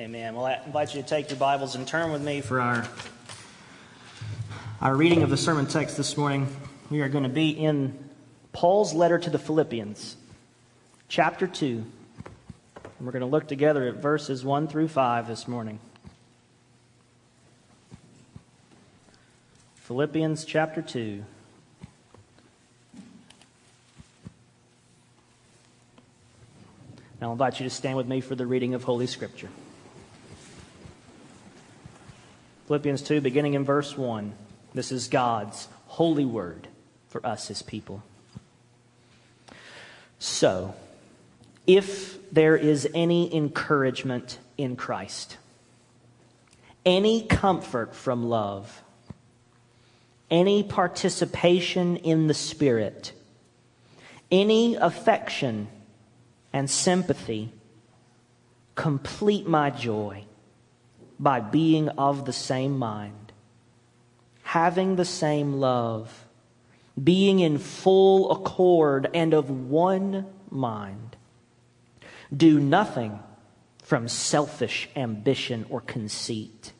Amen. Well, I invite you to take your Bibles and turn with me for our, our reading of the sermon text this morning. We are going to be in Paul's letter to the Philippians, chapter 2. And we're going to look together at verses 1 through 5 this morning. Philippians chapter 2. Now I'll invite you to stand with me for the reading of Holy Scripture. Philippians 2, beginning in verse 1. This is God's holy word for us, his people. So, if there is any encouragement in Christ, any comfort from love, any participation in the Spirit, any affection and sympathy, complete my joy by being of the same mind, having the same love, being in full accord and of one mind. Do nothing from selfish ambition or conceit,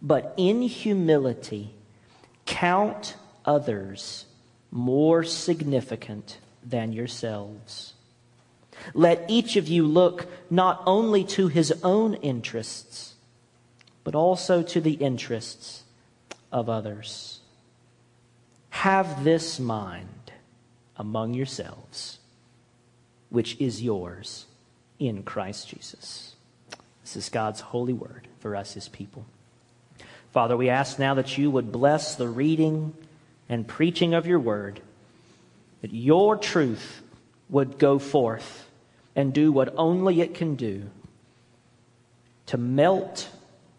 but in humility count others more significant than yourselves. Let each of you look not only to his own interests, but also to the interests of others. Have this mind among yourselves, which is yours in Christ Jesus. This is God's holy word for us, his people. Father, we ask now that you would bless the reading and preaching of your word, that your truth would go forth and do what only it can do to melt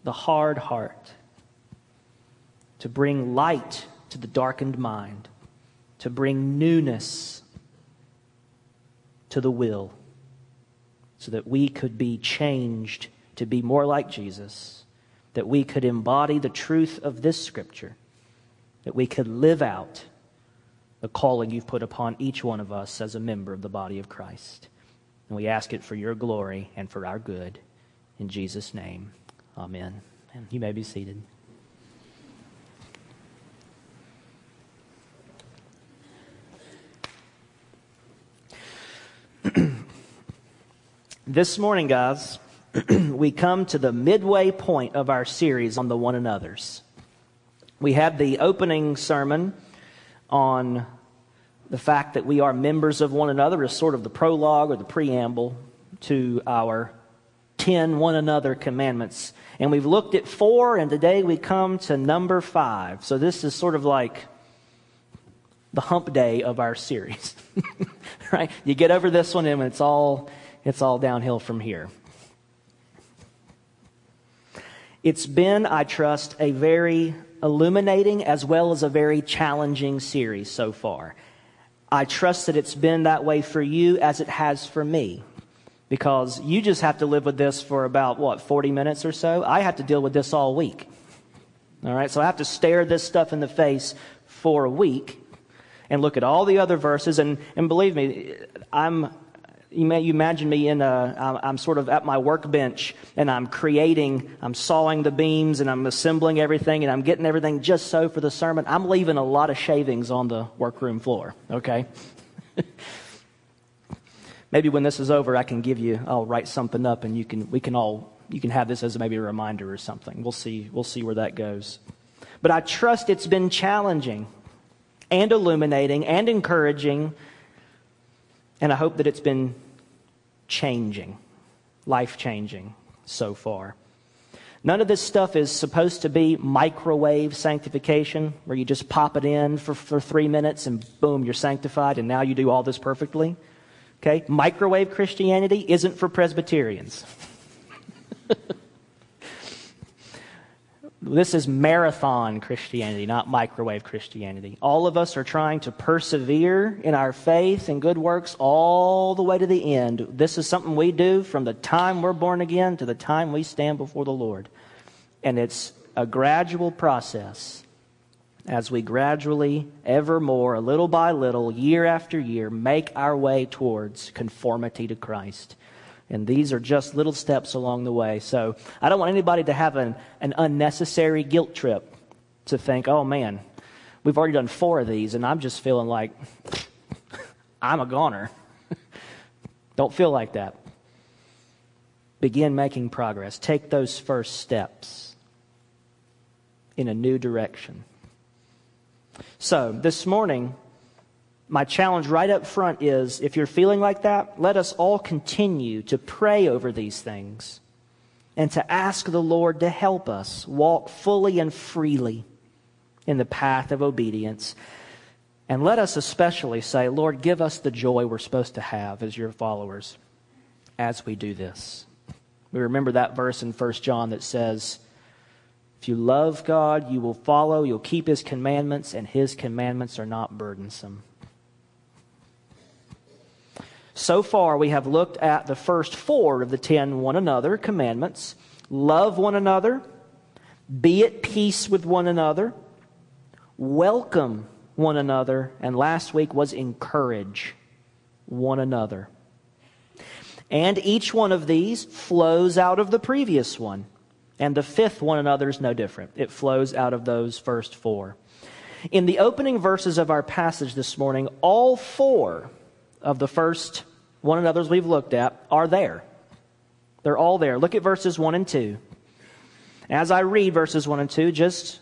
the hard heart, to bring light to the darkened mind, to bring newness to the will, so that we could be changed to be more like Jesus, that we could embody the truth of this scripture, that we could live out the calling you've put upon each one of us as a member of the body of Christ. And we ask it for your glory and for our good. In Jesus' name, amen. And you may be seated. this morning, guys, we come to the midway point of our series on the one another's. We had the opening sermon on the fact that we are members of one another is sort of the prologue or the preamble to our 10 one another commandments. And we've looked at four, and today we come to number five. So this is sort of like the hump day of our series. right? You get over this one, and it's all, it's all downhill from here. It's been, I trust, a very illuminating as well as a very challenging series so far. I trust that it's been that way for you as it has for me. Because you just have to live with this for about, what, 40 minutes or so? I have to deal with this all week. All right, so I have to stare this stuff in the face for a week and look at all the other verses. And, and believe me, I'm, you may you imagine me in a, I'm sort of at my workbench and I'm creating, I'm sawing the beams and I'm assembling everything and I'm getting everything just so for the sermon. I'm leaving a lot of shavings on the workroom floor, okay? maybe when this is over, I can give you, I'll write something up and you can, we can all, you can have this as maybe a reminder or something. We'll see, we'll see where that goes. But I trust it's been challenging and illuminating and encouraging and I hope that it's been changing, life changing so far. None of this stuff is supposed to be microwave sanctification, where you just pop it in for, for three minutes and boom, you're sanctified, and now you do all this perfectly. Okay? Microwave Christianity isn't for Presbyterians. This is marathon Christianity, not microwave Christianity. All of us are trying to persevere in our faith and good works all the way to the end. This is something we do from the time we're born again to the time we stand before the Lord. And it's a gradual process as we gradually, ever more, little by little, year after year, make our way towards conformity to Christ. And these are just little steps along the way. So I don't want anybody to have an, an unnecessary guilt trip to think, oh man, we've already done four of these, and I'm just feeling like I'm a goner. don't feel like that. Begin making progress. Take those first steps in a new direction. So, this morning, my challenge right up front is if you're feeling like that, let us all continue to pray over these things and to ask the Lord to help us walk fully and freely in the path of obedience. And let us especially say, Lord, give us the joy we're supposed to have as your followers as we do this. We remember that verse in 1 John that says, If you love God, you will follow, you'll keep his commandments, and his commandments are not burdensome. So far, we have looked at the first four of the ten one another commandments love one another, be at peace with one another, welcome one another, and last week was encourage one another. And each one of these flows out of the previous one. And the fifth one another is no different. It flows out of those first four. In the opening verses of our passage this morning, all four of the first one another's we've looked at are there. They're all there. Look at verses 1 and 2. As I read verses 1 and 2, just,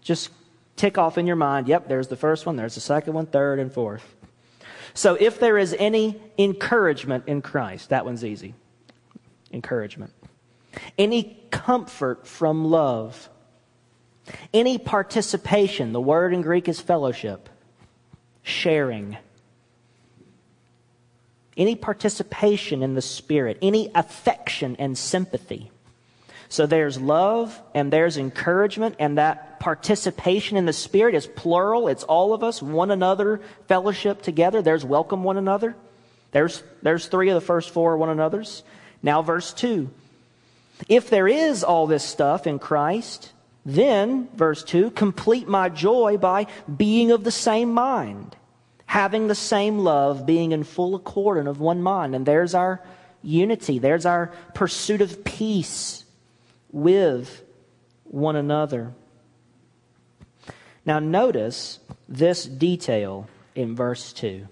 just tick off in your mind, yep, there's the first one, there's the second one, third, and fourth. So if there is any encouragement in Christ, that one's easy. Encouragement. Any comfort from love. Any participation, the word in Greek is fellowship. Sharing any participation in the Spirit, any affection and sympathy. So there's love and there's encouragement, and that participation in the Spirit is plural. It's all of us, one another, fellowship together. There's welcome one another. There's, there's three of the first four one another's. Now, verse 2. If there is all this stuff in Christ, then, verse 2, complete my joy by being of the same mind having the same love, being in full accord and of one mind. And there's our unity, there's our pursuit of peace with one another. Now, notice this detail in verse 2.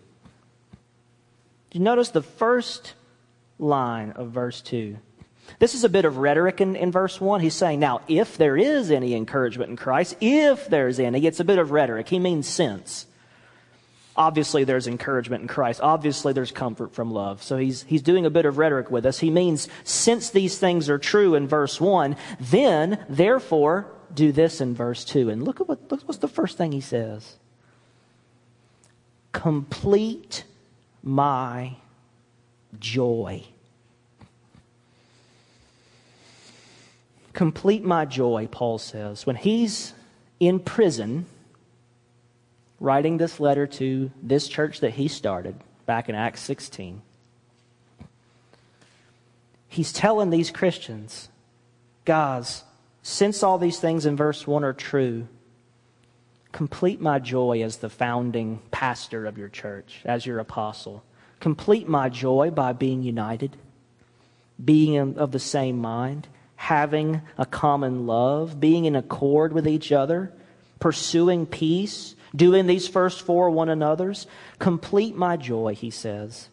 You notice the first line of verse 2. This is a bit of rhetoric in, in verse 1. He's saying, now, if there is any encouragement in Christ, if there's any, it's a bit of rhetoric. He means since. Obviously, there's encouragement in Christ. Obviously, there's comfort from love. So he's, he's doing a bit of rhetoric with us. He means, since these things are true in verse 1, then, therefore, do this in verse 2. And look at what, look what's the first thing he says Complete my joy. Complete my joy, Paul says. When he's in prison, writing this letter to this church that he started back in Acts 16. He's telling these Christians, guys, since all these things in verse 1 are true, complete my joy as the founding pastor of your church, as your apostle. Complete my joy by being united, being of the same mind, having a common love, being in accord with each other, pursuing peace, doing these first four one another's. Complete my joy, he says.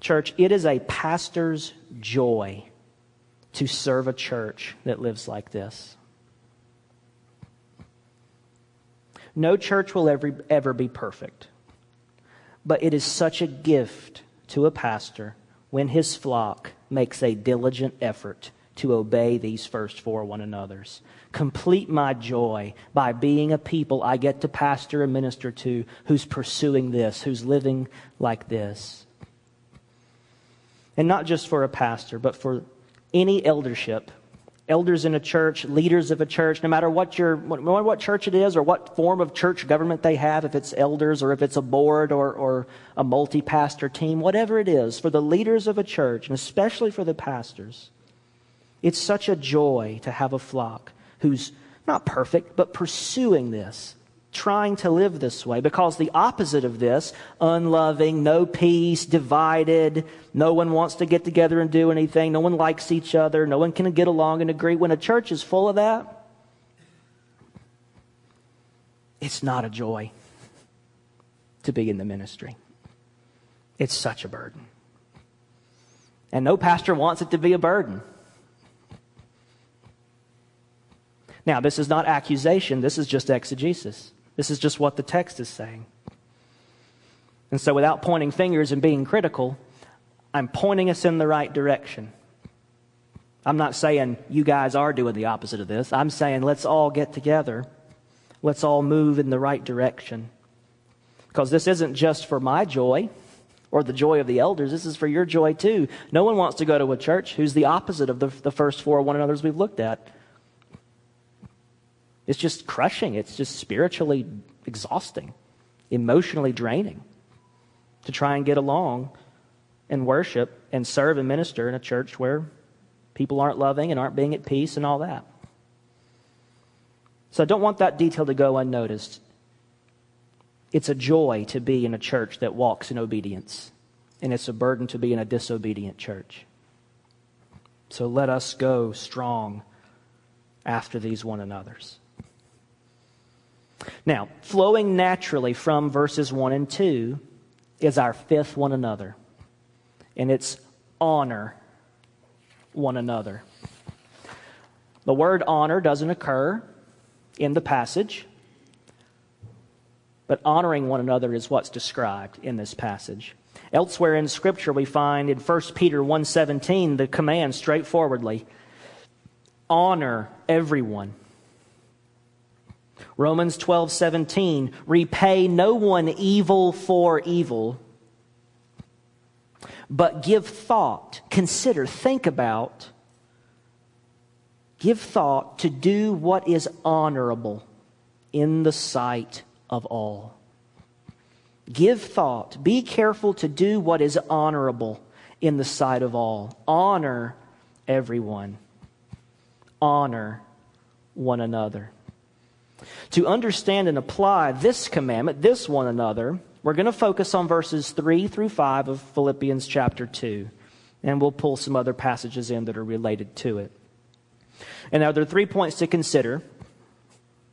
Church, it is a pastor's joy to serve a church that lives like this. No church will ever, ever be perfect, but it is such a gift to a pastor when his flock makes a diligent effort to obey these first four one another's. Complete my joy by being a people I get to pastor and minister to who's pursuing this, who's living like this. And not just for a pastor, but for any eldership, elders in a church, leaders of a church, no matter what your what, what church it is or what form of church government they have, if it's elders or if it's a board or, or a multi-pastor team, whatever it is, for the leaders of a church, and especially for the pastors, it's such a joy to have a flock who's not perfect, but pursuing this trying to live this way because the opposite of this, unloving, no peace, divided, no one wants to get together and do anything, no one likes each other, no one can get along and agree. When a church is full of that, it's not a joy to be in the ministry. It's such a burden. And no pastor wants it to be a burden. Now, this is not accusation, this is just exegesis. This is just what the text is saying. And so, without pointing fingers and being critical, I'm pointing us in the right direction. I'm not saying you guys are doing the opposite of this. I'm saying let's all get together. Let's all move in the right direction. Because this isn't just for my joy or the joy of the elders. This is for your joy too. No one wants to go to a church who's the opposite of the, the first four one another's we've looked at. It's just crushing. It's just spiritually exhausting, emotionally draining to try and get along and worship and serve and minister in a church where people aren't loving and aren't being at peace and all that. So I don't want that detail to go unnoticed. It's a joy to be in a church that walks in obedience, and it's a burden to be in a disobedient church. So let us go strong after these one another's. Now, flowing naturally from verses 1 and 2 is our fifth one another, and it's honor one another. The word honor doesn't occur in the passage, but honoring one another is what's described in this passage. Elsewhere in scripture we find in 1 Peter 1:17 the command straightforwardly honor everyone Romans 12, 17, repay no one evil for evil, but give thought, consider, think about, give thought to do what is honorable in the sight of all. Give thought, be careful to do what is honorable in the sight of all. Honor everyone, honor one another. To understand and apply this commandment, this one another, we're going to focus on verses 3 through 5 of Philippians chapter 2. And we'll pull some other passages in that are related to it. And now there are three points to consider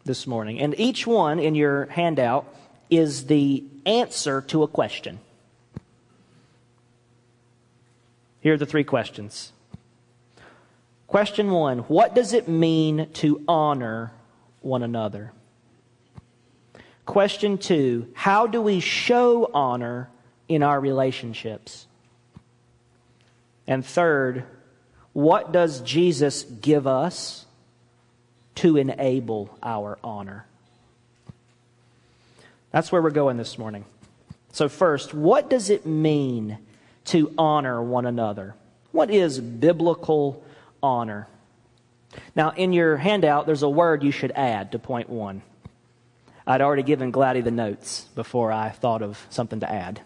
this morning. And each one in your handout is the answer to a question. Here are the three questions. Question one What does it mean to honor one another. Question two How do we show honor in our relationships? And third, what does Jesus give us to enable our honor? That's where we're going this morning. So, first, what does it mean to honor one another? What is biblical honor? Now, in your handout, there's a word you should add to point one. I'd already given Gladdy the notes before I thought of something to add.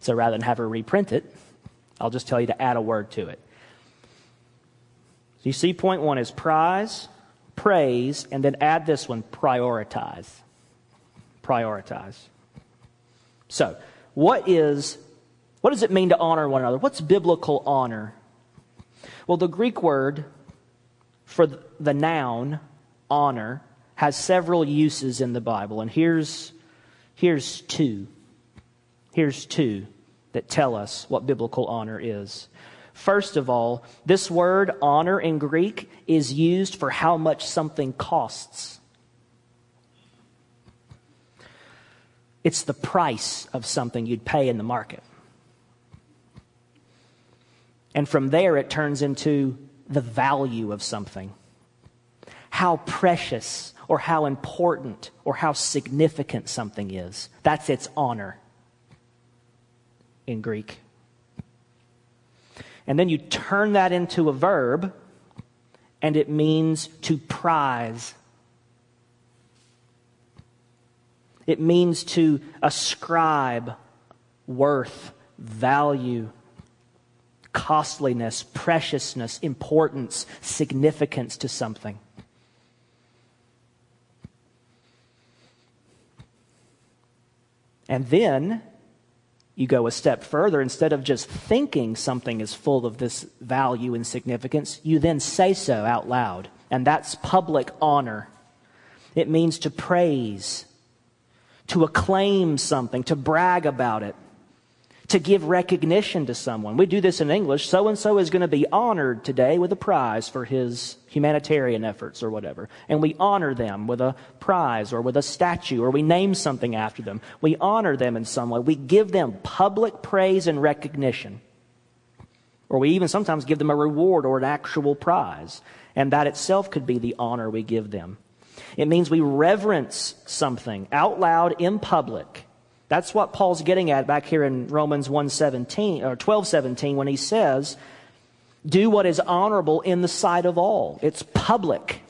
So rather than have her reprint it, I'll just tell you to add a word to it. So you see, point one is prize, praise, and then add this one prioritize. Prioritize. So, what is what does it mean to honor one another? What's biblical honor? Well, the Greek word for the noun honor has several uses in the Bible, and here's, here's two. Here's two that tell us what biblical honor is. First of all, this word honor in Greek is used for how much something costs. It's the price of something you'd pay in the market. And from there, it turns into the value of something, how precious or how important or how significant something is. That's its honor in Greek. And then you turn that into a verb, and it means to prize. It means to ascribe worth, value, costliness, preciousness, importance, significance to something. And then you go a step further. Instead of just thinking something is full of this value and significance, you then say so out loud. And that's public honor. It means to praise, to acclaim something, to brag about it to give recognition to someone. We do this in English. So and so is going to be honored today with a prize for his humanitarian efforts or whatever. And we honor them with a prize or with a statue or we name something after them. We honor them in some way. We give them public praise and recognition. Or we even sometimes give them a reward or an actual prize. And that itself could be the honor we give them. It means we reverence something out loud in public that's what Paul's getting at back here in Romans 1:17 or 12:17 when he says, "Do what is honorable in the sight of all." It's public.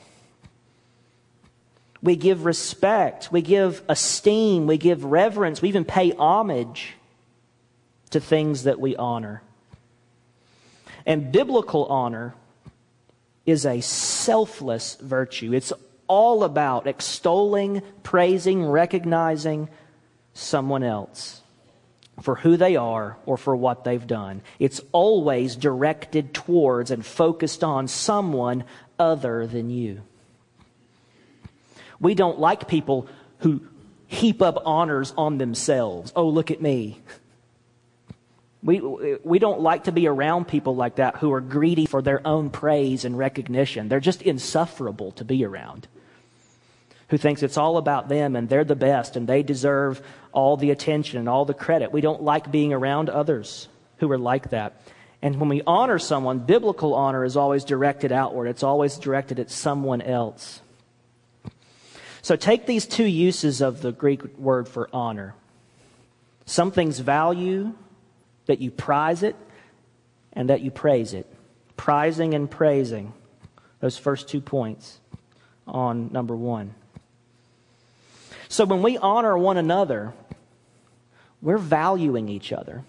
We give respect, we give esteem, we give reverence, we even pay homage to things that we honor. And biblical honor is a selfless virtue. It's all about extolling, praising, recognizing someone else for who they are or for what they've done. It's always directed towards and focused on someone other than you. We don't like people who heap up honors on themselves. Oh, look at me. We, we don't like to be around people like that who are greedy for their own praise and recognition. They're just insufferable to be around who thinks it's all about them and they're the best and they deserve all the attention and all the credit. We don't like being around others who are like that. And when we honor someone, biblical honor is always directed outward, it's always directed at someone else. So take these two uses of the Greek word for honor something's value, that you prize it, and that you praise it. Prizing and praising, those first two points on number one. So when we honor one another, we're valuing each other.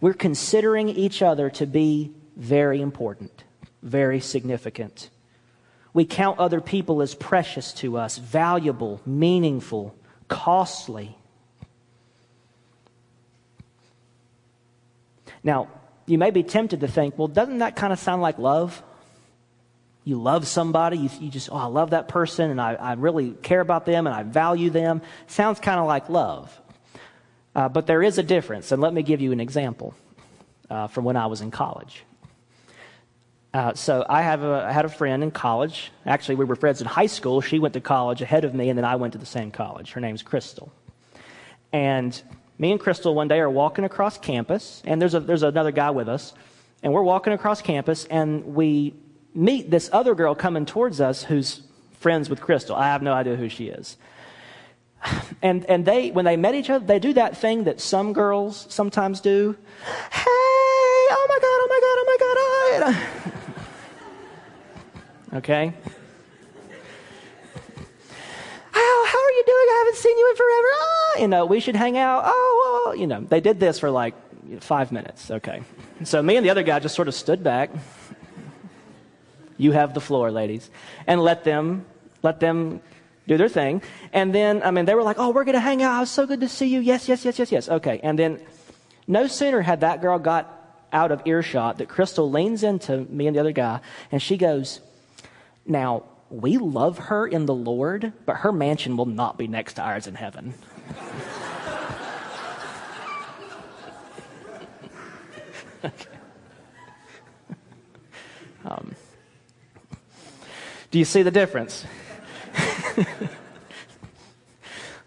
We're considering each other to be very important, very significant. We count other people as precious to us, valuable, meaningful, costly. Now, you may be tempted to think, well, doesn't that kind of sound like love? You love somebody, you, you, just, oh, I love that person and I, I, really care about them and I value them. Sounds kind of like love. Uh, but there is a difference, and let me give you an example uh, from when I was in college. Uh, so I, have a, I had a friend in college. Actually, we were friends in high school. She went to college ahead of me, and then I went to the same college. Her name's Crystal. And me and Crystal one day are walking across campus, and there's, a, there's another guy with us. And we're walking across campus, and we meet this other girl coming towards us who's friends with Crystal. I have no idea who she is. And, and they, when they met each other, they do that thing that some girls sometimes do. Hey, oh my God, oh my God, oh my God. Oh. okay? How, how are you doing? I haven't seen you in forever. Ah, you know, we should hang out. Oh, oh, oh, you know, they did this for like five minutes. Okay. So me and the other guy just sort of stood back you have the floor, ladies. And let them, let them do their thing. And then, I mean, they were like, oh, we're going to hang out. It's so good to see you. Yes, yes, yes, yes, yes. Okay. And then no sooner had that girl got out of earshot that Crystal leans into me and the other guy and she goes, now, we love her in the Lord, but her mansion will not be next to ours in heaven. okay. um, do you see the difference?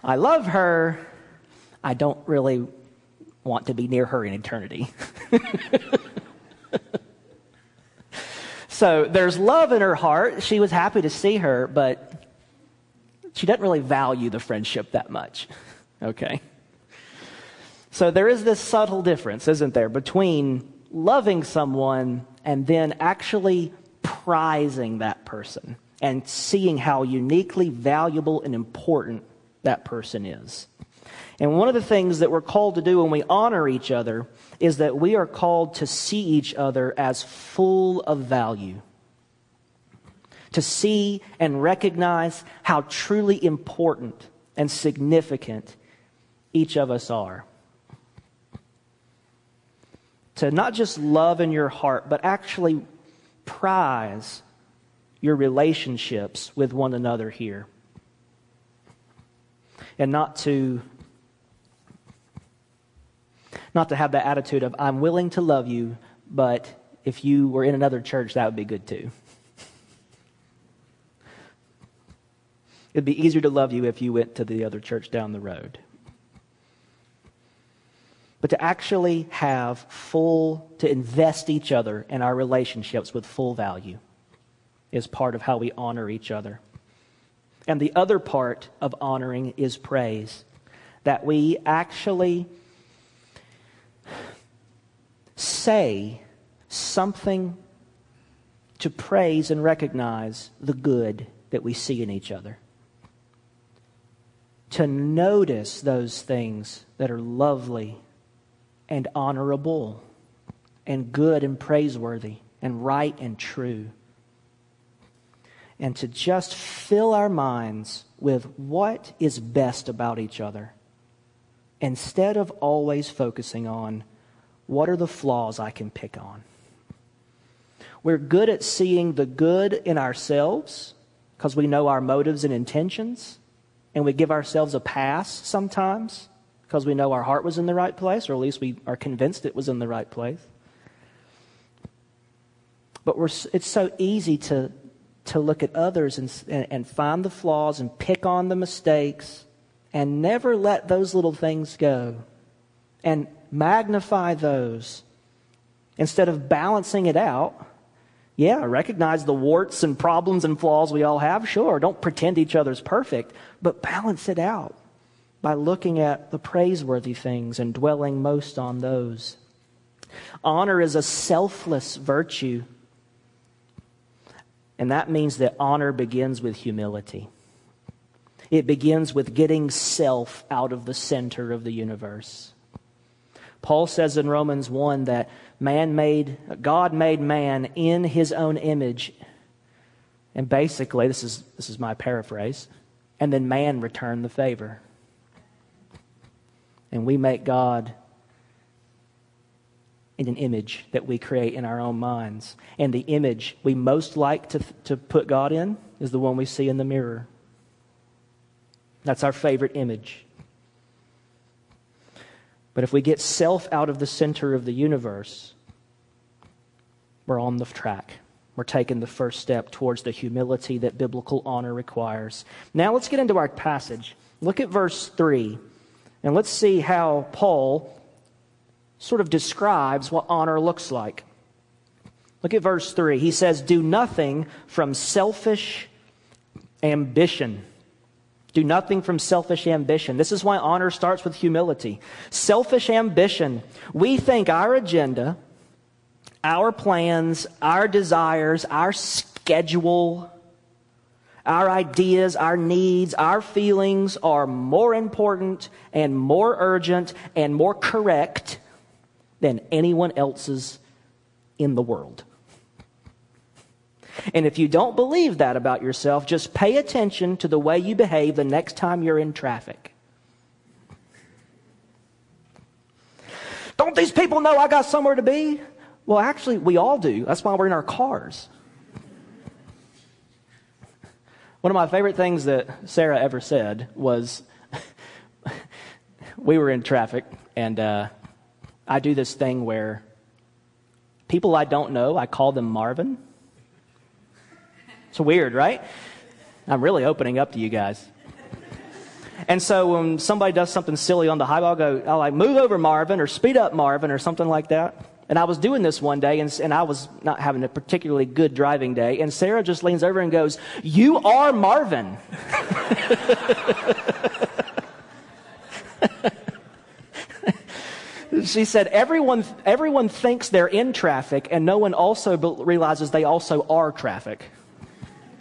I love her. I don't really want to be near her in eternity. so there's love in her heart. She was happy to see her, but she doesn't really value the friendship that much. Okay? So there is this subtle difference, isn't there, between loving someone and then actually prizing that person and seeing how uniquely valuable and important that person is. And one of the things that we're called to do when we honor each other is that we are called to see each other as full of value. To see and recognize how truly important and significant each of us are. To not just love in your heart, but actually prize your relationships with one another here. And not to not to have the attitude of I'm willing to love you, but if you were in another church that would be good too. It'd be easier to love you if you went to the other church down the road. But to actually have full, to invest each other in our relationships with full value is part of how we honor each other. And the other part of honoring is praise. That we actually say something to praise and recognize the good that we see in each other to notice those things that are lovely and honorable and good and praiseworthy and right and true. And to just fill our minds with what is best about each other instead of always focusing on what are the flaws I can pick on. We're good at seeing the good in ourselves because we know our motives and intentions and we give ourselves a pass sometimes because we know our heart was in the right place, or at least we are convinced it was in the right place. But it's so easy to, to look at others and, and, and find the flaws and pick on the mistakes and never let those little things go and magnify those instead of balancing it out yeah, recognize the warts and problems and flaws we all have, sure. Don't pretend each other's perfect, but balance it out by looking at the praiseworthy things and dwelling most on those. Honor is a selfless virtue, and that means that honor begins with humility. It begins with getting self out of the center of the universe. Paul says in Romans 1 that man made, God made man in his own image. And basically, this is, this is my paraphrase. And then man returned the favor. And we make God in an image that we create in our own minds. And the image we most like to, to put God in is the one we see in the mirror. That's our favorite image. But if we get self out of the center of the universe, we're on the track. We're taking the first step towards the humility that biblical honor requires. Now let's get into our passage. Look at verse 3, and let's see how Paul sort of describes what honor looks like. Look at verse 3. He says, Do nothing from selfish ambition do nothing from selfish ambition. This is why honor starts with humility. Selfish ambition. We think our agenda, our plans, our desires, our schedule, our ideas, our needs, our feelings are more important and more urgent and more correct than anyone else's in the world. And if you don't believe that about yourself, just pay attention to the way you behave the next time you're in traffic. Don't these people know I got somewhere to be? Well, actually, we all do. That's why we're in our cars. One of my favorite things that Sarah ever said was we were in traffic, and uh, I do this thing where people I don't know, I call them Marvin. It's weird, right? I'm really opening up to you guys. And so when somebody does something silly on the highway, I'll go, I'll like, move over Marvin or speed up Marvin or something like that. And I was doing this one day and, and I was not having a particularly good driving day. And Sarah just leans over and goes, You are Marvin. she said, everyone, everyone thinks they're in traffic and no one also realizes they also are traffic.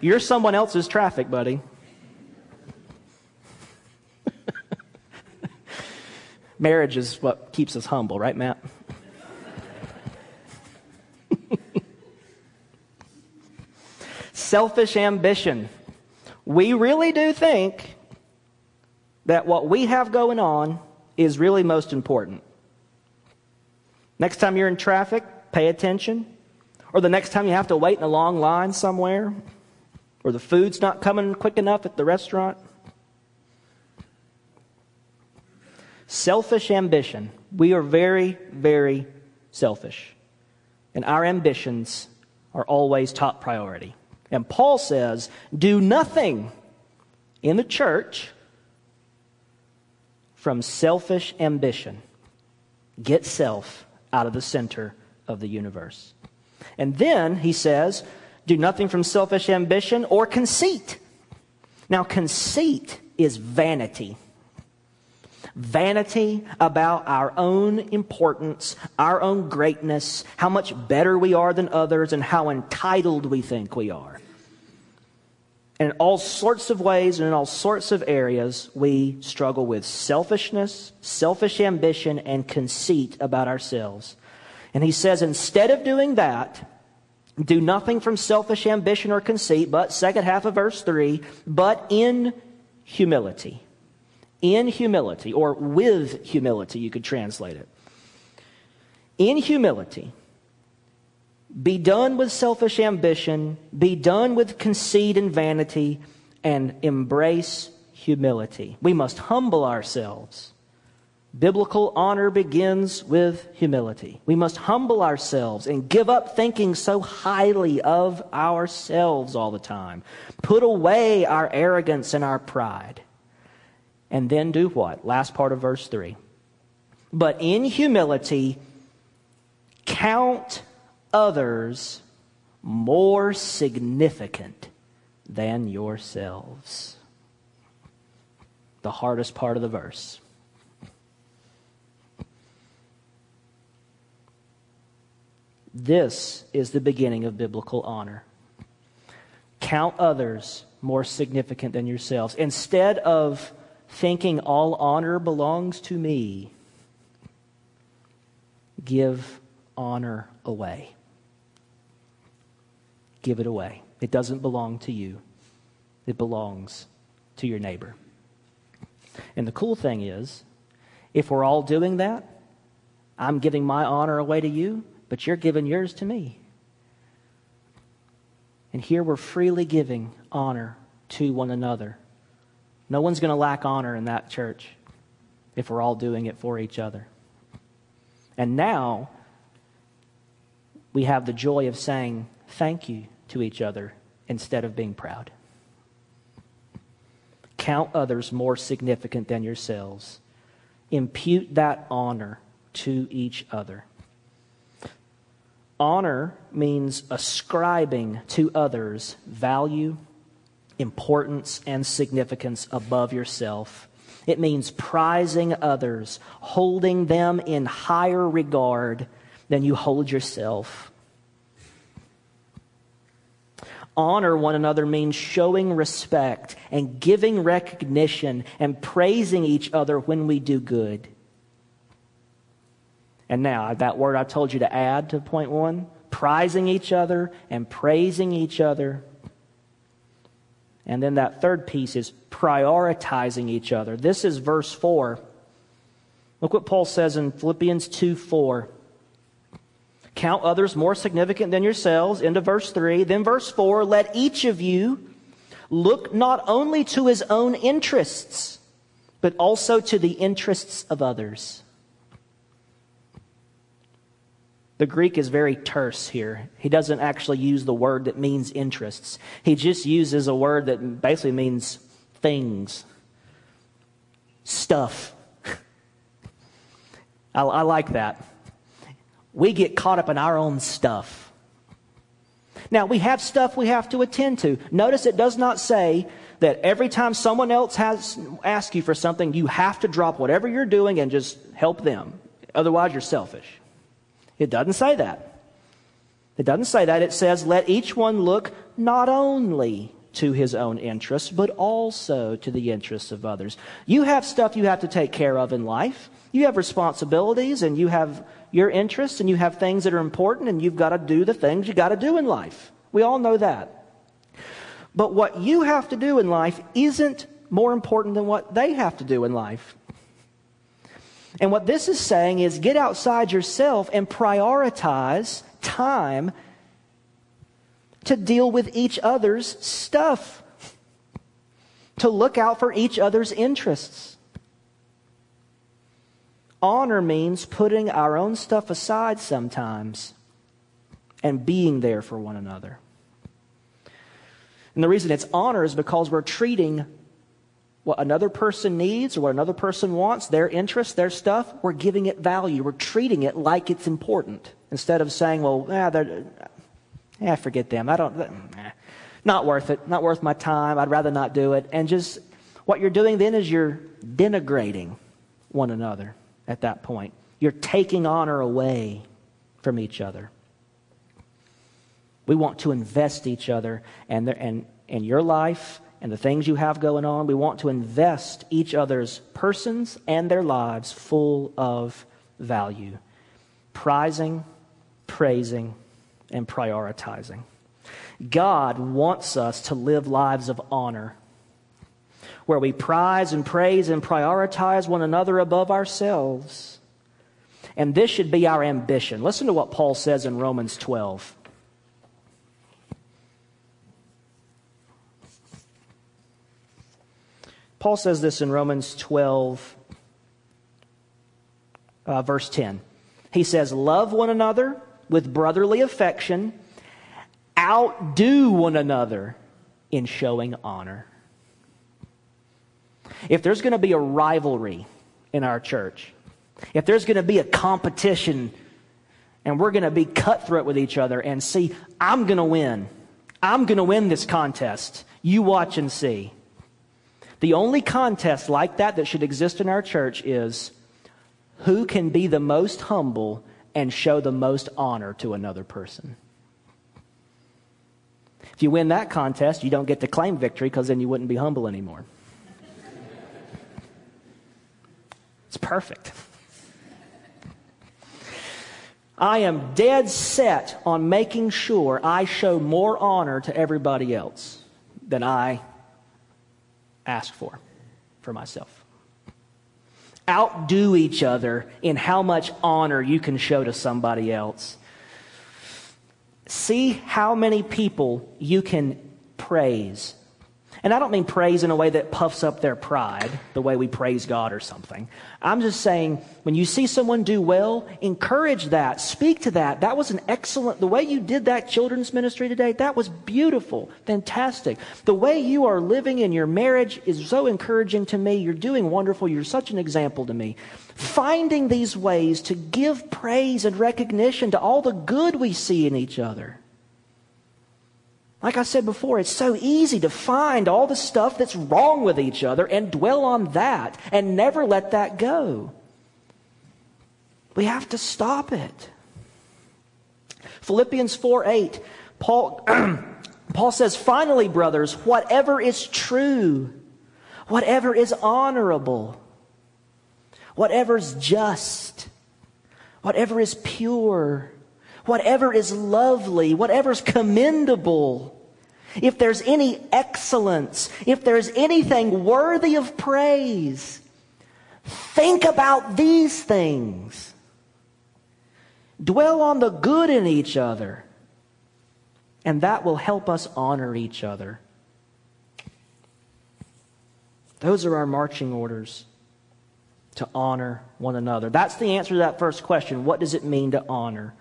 You're someone else's traffic, buddy. Marriage is what keeps us humble, right, Matt? Selfish ambition. We really do think that what we have going on is really most important. Next time you're in traffic, pay attention. Or the next time you have to wait in a long line somewhere, or the food's not coming quick enough at the restaurant. Selfish ambition. We are very, very selfish. And our ambitions are always top priority. And Paul says, do nothing in the church from selfish ambition. Get self out of the center of the universe. And then he says, do nothing from selfish ambition or conceit. Now, conceit is vanity. Vanity about our own importance, our own greatness, how much better we are than others, and how entitled we think we are. And in all sorts of ways and in all sorts of areas, we struggle with selfishness, selfish ambition, and conceit about ourselves. And he says, instead of doing that, do nothing from selfish ambition or conceit, but, second half of verse 3, but in humility. In humility, or with humility, you could translate it. In humility, be done with selfish ambition, be done with conceit and vanity, and embrace humility. We must humble ourselves Biblical honor begins with humility. We must humble ourselves and give up thinking so highly of ourselves all the time. Put away our arrogance and our pride. And then do what? Last part of verse 3. But in humility, count others more significant than yourselves. The hardest part of the verse. This is the beginning of biblical honor. Count others more significant than yourselves. Instead of thinking all honor belongs to me, give honor away. Give it away. It doesn't belong to you, it belongs to your neighbor. And the cool thing is, if we're all doing that, I'm giving my honor away to you, but you're giving yours to me. And here we're freely giving honor to one another. No one's going to lack honor in that church if we're all doing it for each other. And now we have the joy of saying thank you to each other instead of being proud. Count others more significant than yourselves. Impute that honor to each other. Honor means ascribing to others value, importance, and significance above yourself. It means prizing others, holding them in higher regard than you hold yourself. Honor one another means showing respect and giving recognition and praising each other when we do good. And now, that word I told you to add to point one prizing each other and praising each other. And then that third piece is prioritizing each other. This is verse 4. Look what Paul says in Philippians 2 4. Count others more significant than yourselves, into verse 3. Then verse 4 let each of you look not only to his own interests, but also to the interests of others. The Greek is very terse here. He doesn't actually use the word that means interests. He just uses a word that basically means things, stuff. I, I like that. We get caught up in our own stuff. Now, we have stuff we have to attend to. Notice it does not say that every time someone else has asked you for something, you have to drop whatever you're doing and just help them. Otherwise, you're selfish. It doesn't say that. It doesn't say that. It says, let each one look not only to his own interests, but also to the interests of others. You have stuff you have to take care of in life. You have responsibilities and you have your interests and you have things that are important and you've got to do the things you got to do in life. We all know that. But what you have to do in life isn't more important than what they have to do in life. And what this is saying is get outside yourself and prioritize time to deal with each other's stuff, to look out for each other's interests. Honor means putting our own stuff aside sometimes and being there for one another. And the reason it's honor is because we're treating what another person needs or what another person wants, their interests, their stuff, we're giving it value. We're treating it like it's important instead of saying, well, yeah, they're, yeah, forget them. I don't, eh, not worth it. Not worth my time. I'd rather not do it. And just what you're doing then is you're denigrating one another at that point. You're taking honor away from each other. We want to invest each other and, and, and your life and the things you have going on. We want to invest each other's persons and their lives full of value, prizing, praising, and prioritizing. God wants us to live lives of honor where we prize and praise and prioritize one another above ourselves. And this should be our ambition. Listen to what Paul says in Romans 12. Paul says this in Romans 12, uh, verse 10. He says, Love one another with brotherly affection, outdo one another in showing honor. If there's going to be a rivalry in our church, if there's going to be a competition and we're going to be cutthroat with each other and see, I'm going to win. I'm going to win this contest. You watch and see. The only contest like that that should exist in our church is who can be the most humble and show the most honor to another person. If you win that contest, you don't get to claim victory because then you wouldn't be humble anymore. It's perfect. I am dead set on making sure I show more honor to everybody else than I ask for for myself. Outdo each other in how much honor you can show to somebody else. See how many people you can praise and I don't mean praise in a way that puffs up their pride, the way we praise God or something. I'm just saying, when you see someone do well, encourage that, speak to that. That was an excellent, the way you did that children's ministry today, that was beautiful, fantastic. The way you are living in your marriage is so encouraging to me. You're doing wonderful. You're such an example to me. Finding these ways to give praise and recognition to all the good we see in each other. Like I said before, it's so easy to find all the stuff that's wrong with each other and dwell on that and never let that go. We have to stop it. Philippians 4 8, Paul, Paul says, Finally, brothers, whatever is true, whatever is honorable, whatever is just, whatever is pure, whatever is lovely, whatever is commendable, if there's any excellence, if there's anything worthy of praise, think about these things. Dwell on the good in each other, and that will help us honor each other. Those are our marching orders to honor one another. That's the answer to that first question. What does it mean to honor?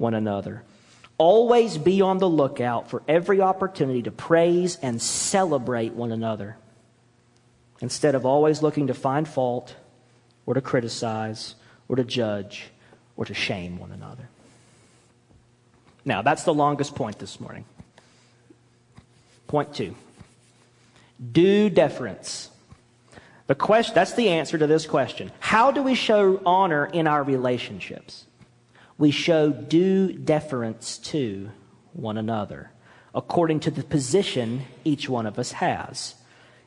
One another. Always be on the lookout for every opportunity to praise and celebrate one another instead of always looking to find fault or to criticize or to judge or to shame one another. Now, that's the longest point this morning. Point two due deference. The question, that's the answer to this question. How do we show honor in our relationships? We show due deference to one another according to the position each one of us has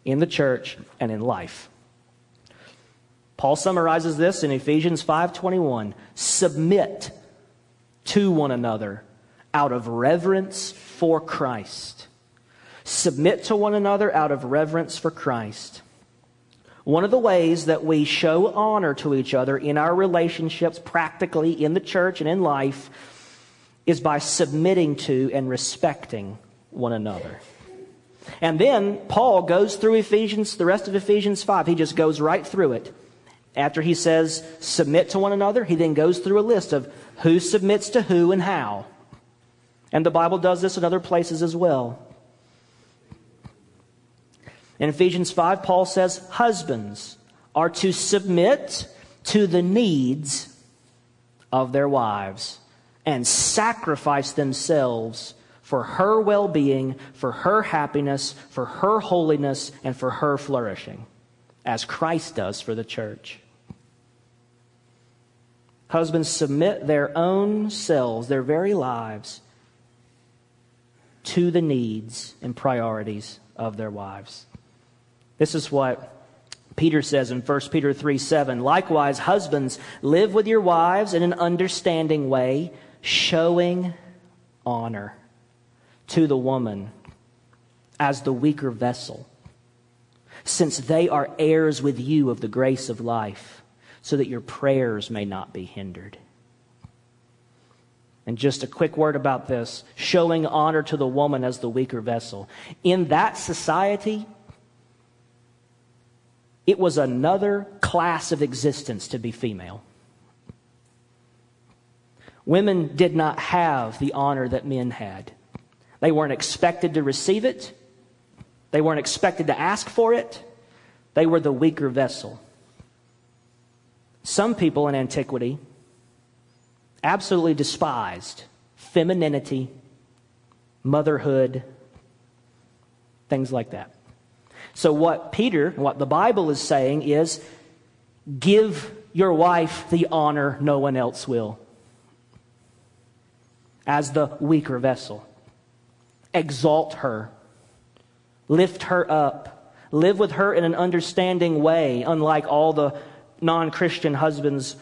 in the church and in life. Paul summarizes this in Ephesians 5:21, submit to one another out of reverence for Christ. Submit to one another out of reverence for Christ. One of the ways that we show honor to each other in our relationships, practically in the church and in life, is by submitting to and respecting one another. And then Paul goes through Ephesians, the rest of Ephesians 5. He just goes right through it. After he says, submit to one another, he then goes through a list of who submits to who and how. And the Bible does this in other places as well. In Ephesians 5, Paul says, Husbands are to submit to the needs of their wives and sacrifice themselves for her well being, for her happiness, for her holiness, and for her flourishing, as Christ does for the church. Husbands submit their own selves, their very lives, to the needs and priorities of their wives. This is what Peter says in 1 Peter 3 7. Likewise, husbands, live with your wives in an understanding way, showing honor to the woman as the weaker vessel, since they are heirs with you of the grace of life, so that your prayers may not be hindered. And just a quick word about this showing honor to the woman as the weaker vessel. In that society, it was another class of existence to be female. Women did not have the honor that men had. They weren't expected to receive it, they weren't expected to ask for it. They were the weaker vessel. Some people in antiquity absolutely despised femininity, motherhood, things like that. So, what Peter, what the Bible is saying is give your wife the honor no one else will as the weaker vessel. Exalt her, lift her up, live with her in an understanding way, unlike all the non Christian husbands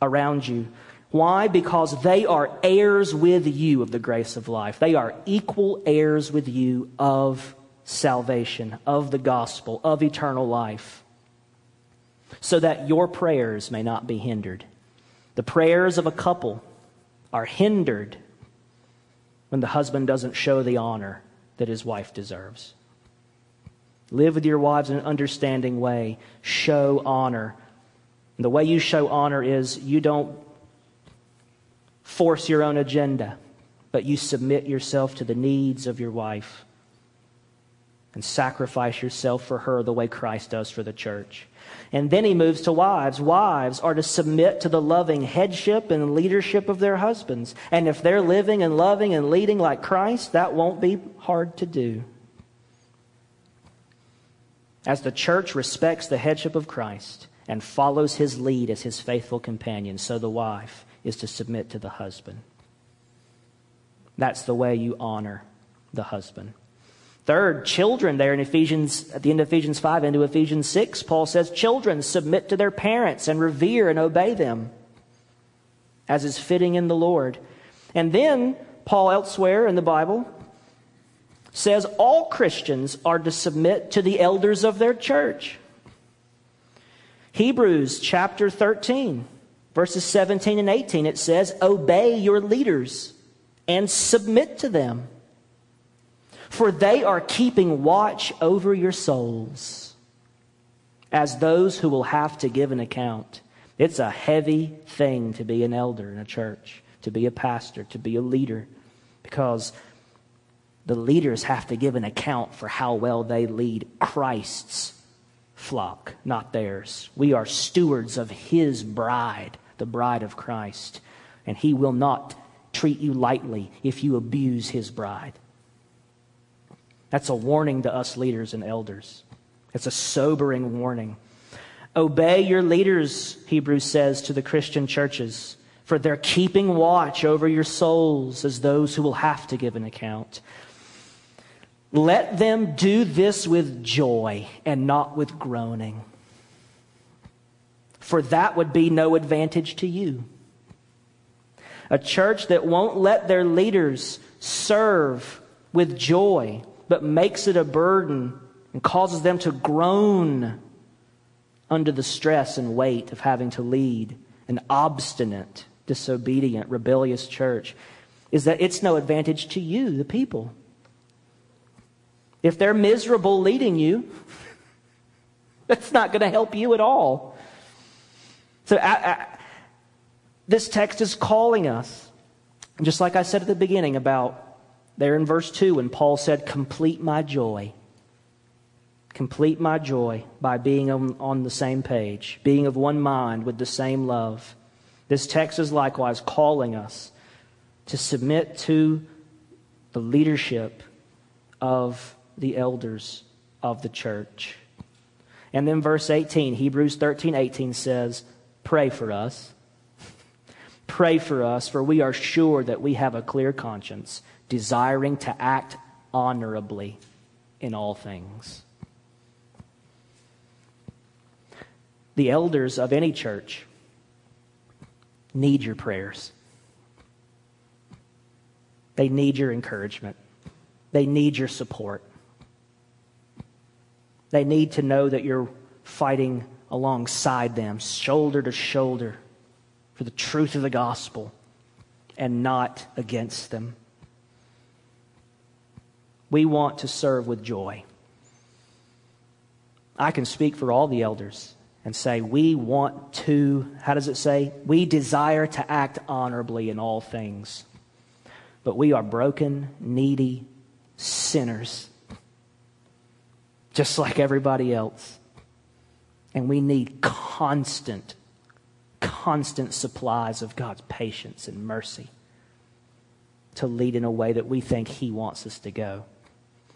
around you. Why? Because they are heirs with you of the grace of life. They are equal heirs with you of salvation, of the gospel, of eternal life, so that your prayers may not be hindered. The prayers of a couple are hindered when the husband doesn't show the honor that his wife deserves. Live with your wives in an understanding way. Show honor. And the way you show honor is you don't force your own agenda, but you submit yourself to the needs of your wife and sacrifice yourself for her the way Christ does for the church. And then he moves to wives. Wives are to submit to the loving headship and leadership of their husbands. And if they're living and loving and leading like Christ, that won't be hard to do. As the church respects the headship of Christ and follows his lead as his faithful companion, so the wife is to submit to the husband. That's the way you honor the husband. Third, children there in Ephesians, at the end of Ephesians 5 into Ephesians 6, Paul says, Children, submit to their parents and revere and obey them, as is fitting in the Lord. And then, Paul elsewhere in the Bible says all Christians are to submit to the elders of their church. Hebrews chapter 13, verses 17 and 18, it says, Obey your leaders and submit to them for they are keeping watch over your souls as those who will have to give an account. It's a heavy thing to be an elder in a church, to be a pastor, to be a leader, because the leaders have to give an account for how well they lead Christ's flock, not theirs. We are stewards of his bride, the bride of Christ, and he will not treat you lightly if you abuse his bride. That's a warning to us leaders and elders. It's a sobering warning. Obey your leaders, Hebrews says to the Christian churches, for they're keeping watch over your souls as those who will have to give an account. Let them do this with joy and not with groaning, for that would be no advantage to you. A church that won't let their leaders serve with joy but makes it a burden and causes them to groan under the stress and weight of having to lead an obstinate, disobedient, rebellious church is that it's no advantage to you, the people. If they're miserable leading you, that's not going to help you at all. So I, I, this text is calling us, just like I said at the beginning about there in verse 2 when Paul said, Complete my joy. Complete my joy by being on, on the same page, being of one mind with the same love. This text is likewise calling us to submit to the leadership of the elders of the church. And then verse 18, Hebrews 13, 18 says, Pray for us. Pray for us, for we are sure that we have a clear conscience, desiring to act honorably in all things. The elders of any church need your prayers. They need your encouragement. They need your support. They need to know that you're fighting alongside them, shoulder to shoulder, for the truth of the gospel and not against them. We want to serve with joy. I can speak for all the elders and say, we want to, how does it say? We desire to act honorably in all things. But we are broken, needy sinners, just like everybody else. And we need constant, constant supplies of God's patience and mercy to lead in a way that we think He wants us to go.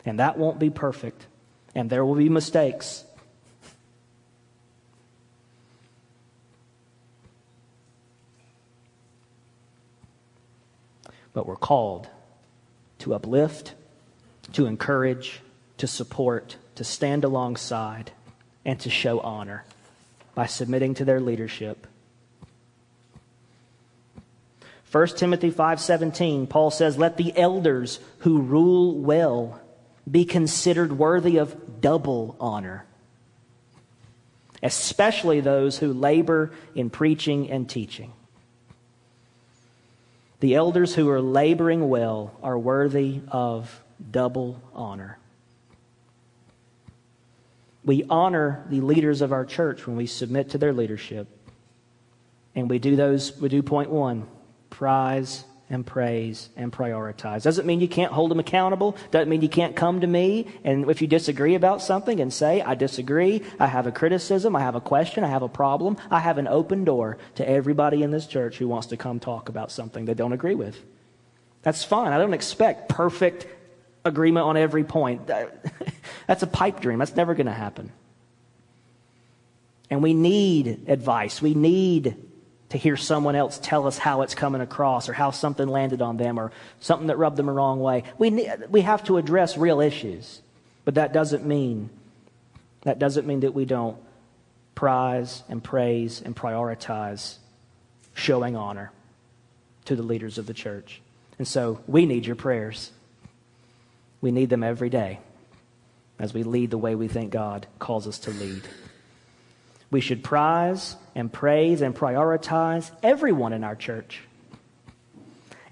And that won't be perfect, and there will be mistakes. but we're called to uplift, to encourage, to support, to stand alongside, and to show honor by submitting to their leadership. 1 Timothy 5:17 Paul says let the elders who rule well be considered worthy of double honor especially those who labor in preaching and teaching the elders who are laboring well are worthy of double honor. We honor the leaders of our church when we submit to their leadership. And we do those, we do point one prize and praise and prioritize. Doesn't mean you can't hold them accountable. Doesn't mean you can't come to me and if you disagree about something and say, I disagree, I have a criticism, I have a question, I have a problem. I have an open door to everybody in this church who wants to come talk about something they don't agree with. That's fine. I don't expect perfect agreement on every point. That's a pipe dream. That's never going to happen. And we need advice. We need to hear someone else tell us how it's coming across or how something landed on them or something that rubbed them the wrong way. We, we have to address real issues. But that doesn't mean that doesn't mean that we don't prize and praise and prioritize showing honor to the leaders of the church. And so we need your prayers. We need them every day as we lead the way we think God calls us to lead. We should prize and praise and prioritize everyone in our church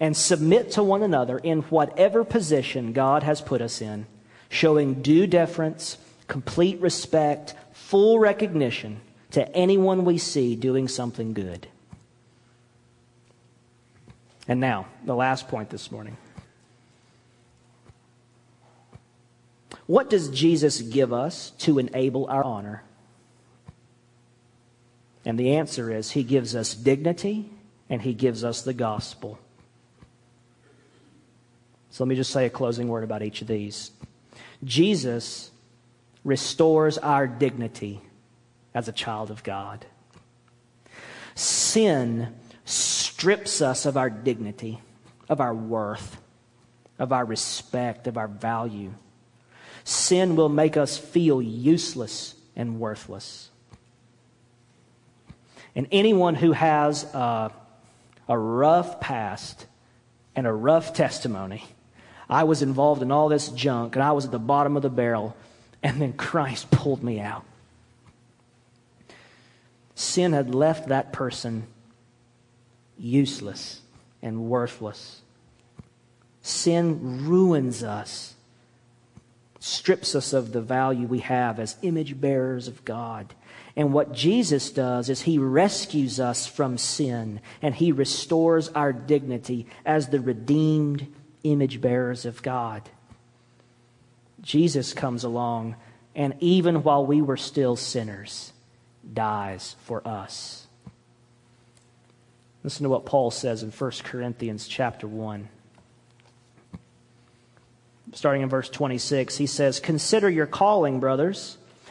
and submit to one another in whatever position God has put us in, showing due deference, complete respect, full recognition to anyone we see doing something good. And now, the last point this morning. What does Jesus give us to enable our honor? And the answer is He gives us dignity and He gives us the gospel. So let me just say a closing word about each of these. Jesus restores our dignity as a child of God. Sin strips us of our dignity, of our worth, of our respect, of our value. Sin will make us feel useless and worthless. And anyone who has a, a rough past and a rough testimony, I was involved in all this junk and I was at the bottom of the barrel, and then Christ pulled me out. Sin had left that person useless and worthless. Sin ruins us, strips us of the value we have as image bearers of God. And what Jesus does is he rescues us from sin and he restores our dignity as the redeemed image bearers of God. Jesus comes along and even while we were still sinners, dies for us. Listen to what Paul says in 1 Corinthians chapter 1. Starting in verse 26, he says, Consider your calling, brothers.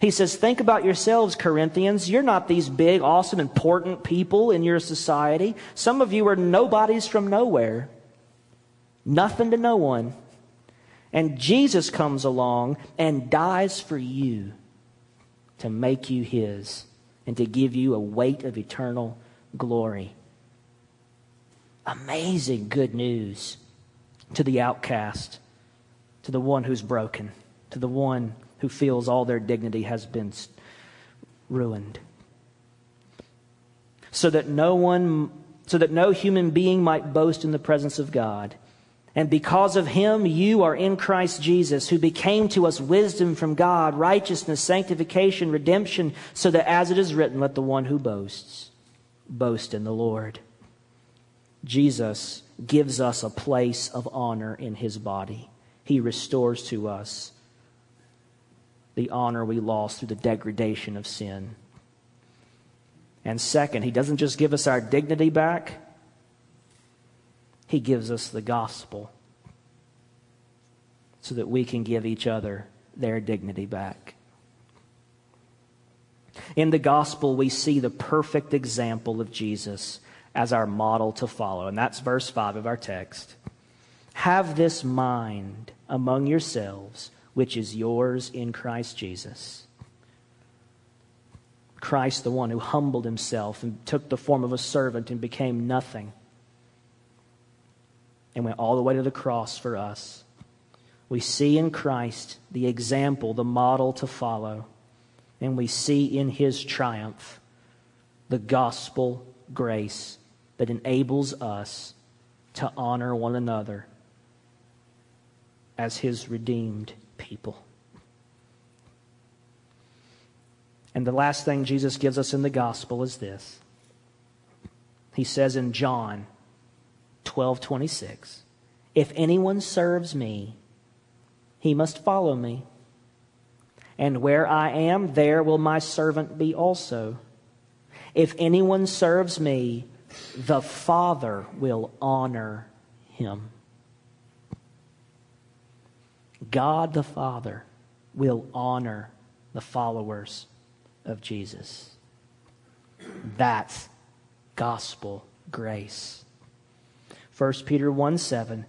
He says, Think about yourselves, Corinthians. You're not these big, awesome, important people in your society. Some of you are nobodies from nowhere, nothing to no one. And Jesus comes along and dies for you to make you his and to give you a weight of eternal glory. Amazing good news to the outcast, to the one who's broken, to the one who feels all their dignity has been ruined. So that no one, so that no human being might boast in the presence of God. And because of him, you are in Christ Jesus, who became to us wisdom from God, righteousness, sanctification, redemption, so that as it is written, let the one who boasts boast in the Lord. Jesus gives us a place of honor in his body. He restores to us the honor we lost through the degradation of sin. And second, he doesn't just give us our dignity back, he gives us the gospel so that we can give each other their dignity back. In the gospel, we see the perfect example of Jesus as our model to follow. And that's verse 5 of our text. Have this mind among yourselves, which is yours in Christ Jesus. Christ, the one who humbled himself and took the form of a servant and became nothing and went all the way to the cross for us. We see in Christ the example, the model to follow, and we see in his triumph the gospel grace that enables us to honor one another as his redeemed people. And the last thing Jesus gives us in the gospel is this. He says in John 12 26. If anyone serves me, he must follow me. And where I am, there will my servant be also. If anyone serves me, the Father will honor him. God the Father will honor the followers of Jesus. That's gospel grace. 1 Peter 1 7.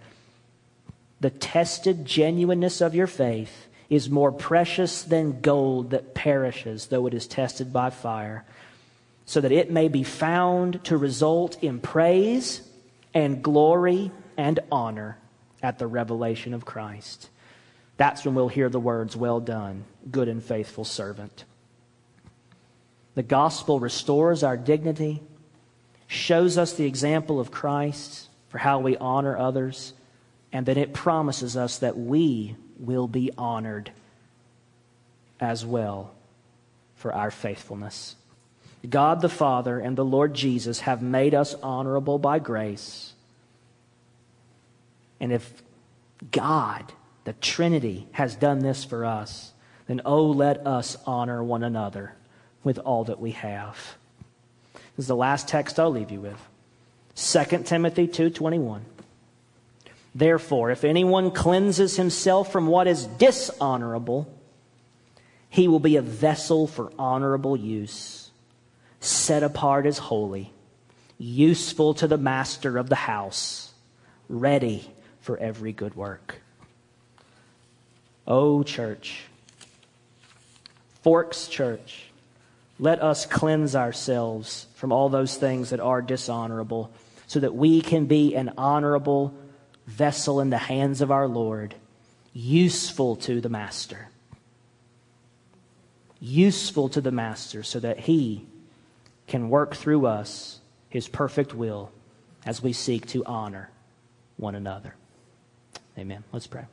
The tested genuineness of your faith is more precious than gold that perishes, though it is tested by fire, so that it may be found to result in praise and glory and honor at the revelation of Christ. That's when we'll hear the words, Well done, good and faithful servant. The gospel restores our dignity, shows us the example of Christ for how we honor others, and then it promises us that we will be honored as well for our faithfulness. God the Father and the Lord Jesus have made us honorable by grace. And if God, the Trinity, has done this for us, then oh, let us honor one another with all that we have. This is the last text I'll leave you with. 2 Timothy 2:21. Therefore, if anyone cleanses himself from what is dishonorable, he will be a vessel for honorable use, set apart as holy, useful to the master of the house, ready for every good work. Oh, church, Forks Church, let us cleanse ourselves from all those things that are dishonorable so that we can be an honorable vessel in the hands of our Lord, useful to the Master. Useful to the Master so that He can work through us His perfect will as we seek to honor one another. Amen. Let's pray.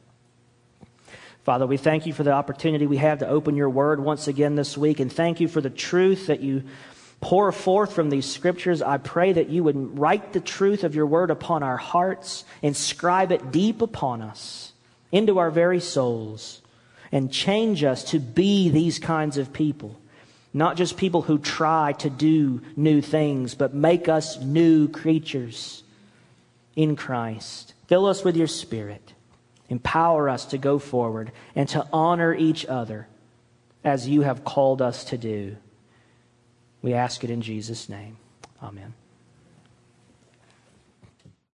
Father, we thank you for the opportunity we have to open your word once again this week, and thank you for the truth that you pour forth from these scriptures. I pray that you would write the truth of your word upon our hearts, inscribe it deep upon us, into our very souls, and change us to be these kinds of people. Not just people who try to do new things, but make us new creatures in Christ. Fill us with your spirit. Empower us to go forward and to honor each other as you have called us to do. We ask it in Jesus' name. Amen.